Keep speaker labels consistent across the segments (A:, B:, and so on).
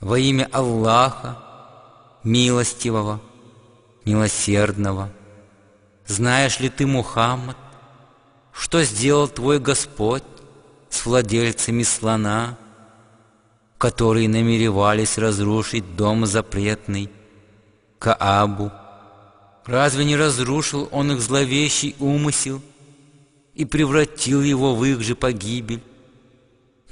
A: Во имя Аллаха, милостивого, милосердного, знаешь ли ты, Мухаммад, что сделал твой Господь с владельцами слона, которые намеревались разрушить дом запретный, Каабу? Разве не разрушил он их зловещий умысел и превратил его в их же погибель,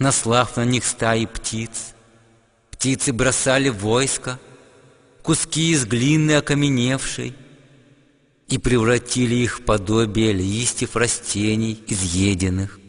A: наслав на них стаи птиц? Птицы бросали войско куски из глины окаменевшей и превратили их в подобие листьев растений изъеденных.